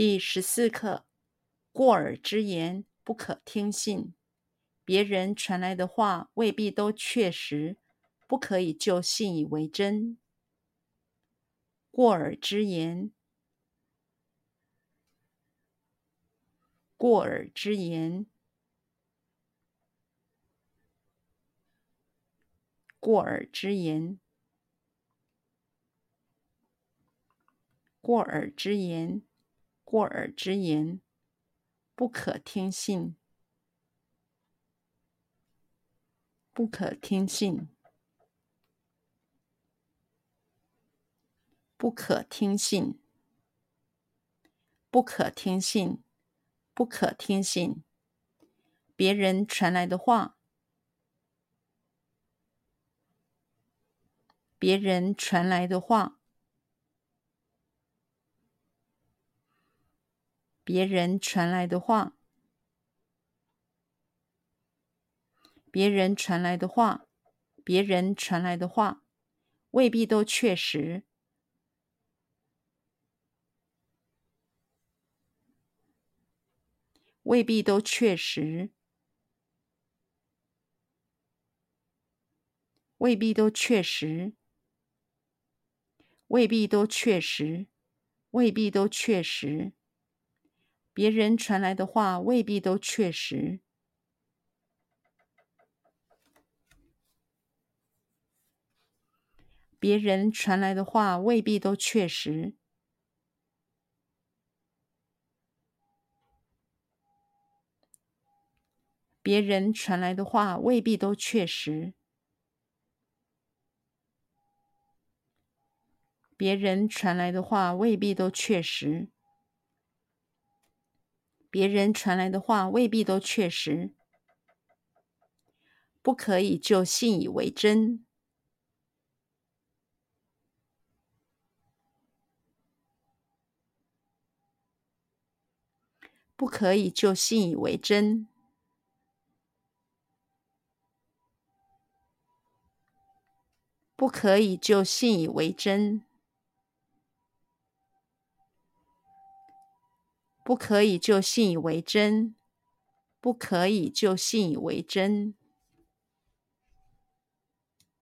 第十四课：过耳之言不可听信，别人传来的话未必都确实，不可以就信以为真。过耳之言，过耳之言，过耳之言。过耳之言，过耳之言，不可听信，不可听信，不可听信，不可听信，不可听信，别人传来的话，别人传来的话。别人传来的话，别人传来的话，别人传来的话，未必都确实，未必都确实，未必都确实，未必都确实，未必都确实。别人传来的话未必都确实。别人传来的话未必都确实。别人传来的话未必都确实。别人传来的话未必都确实。别人传来的话未必都确实，不可以就信以为真。不可以就信以为真。不可以就信以为真。不可以就信以为真，不可以就信以为真。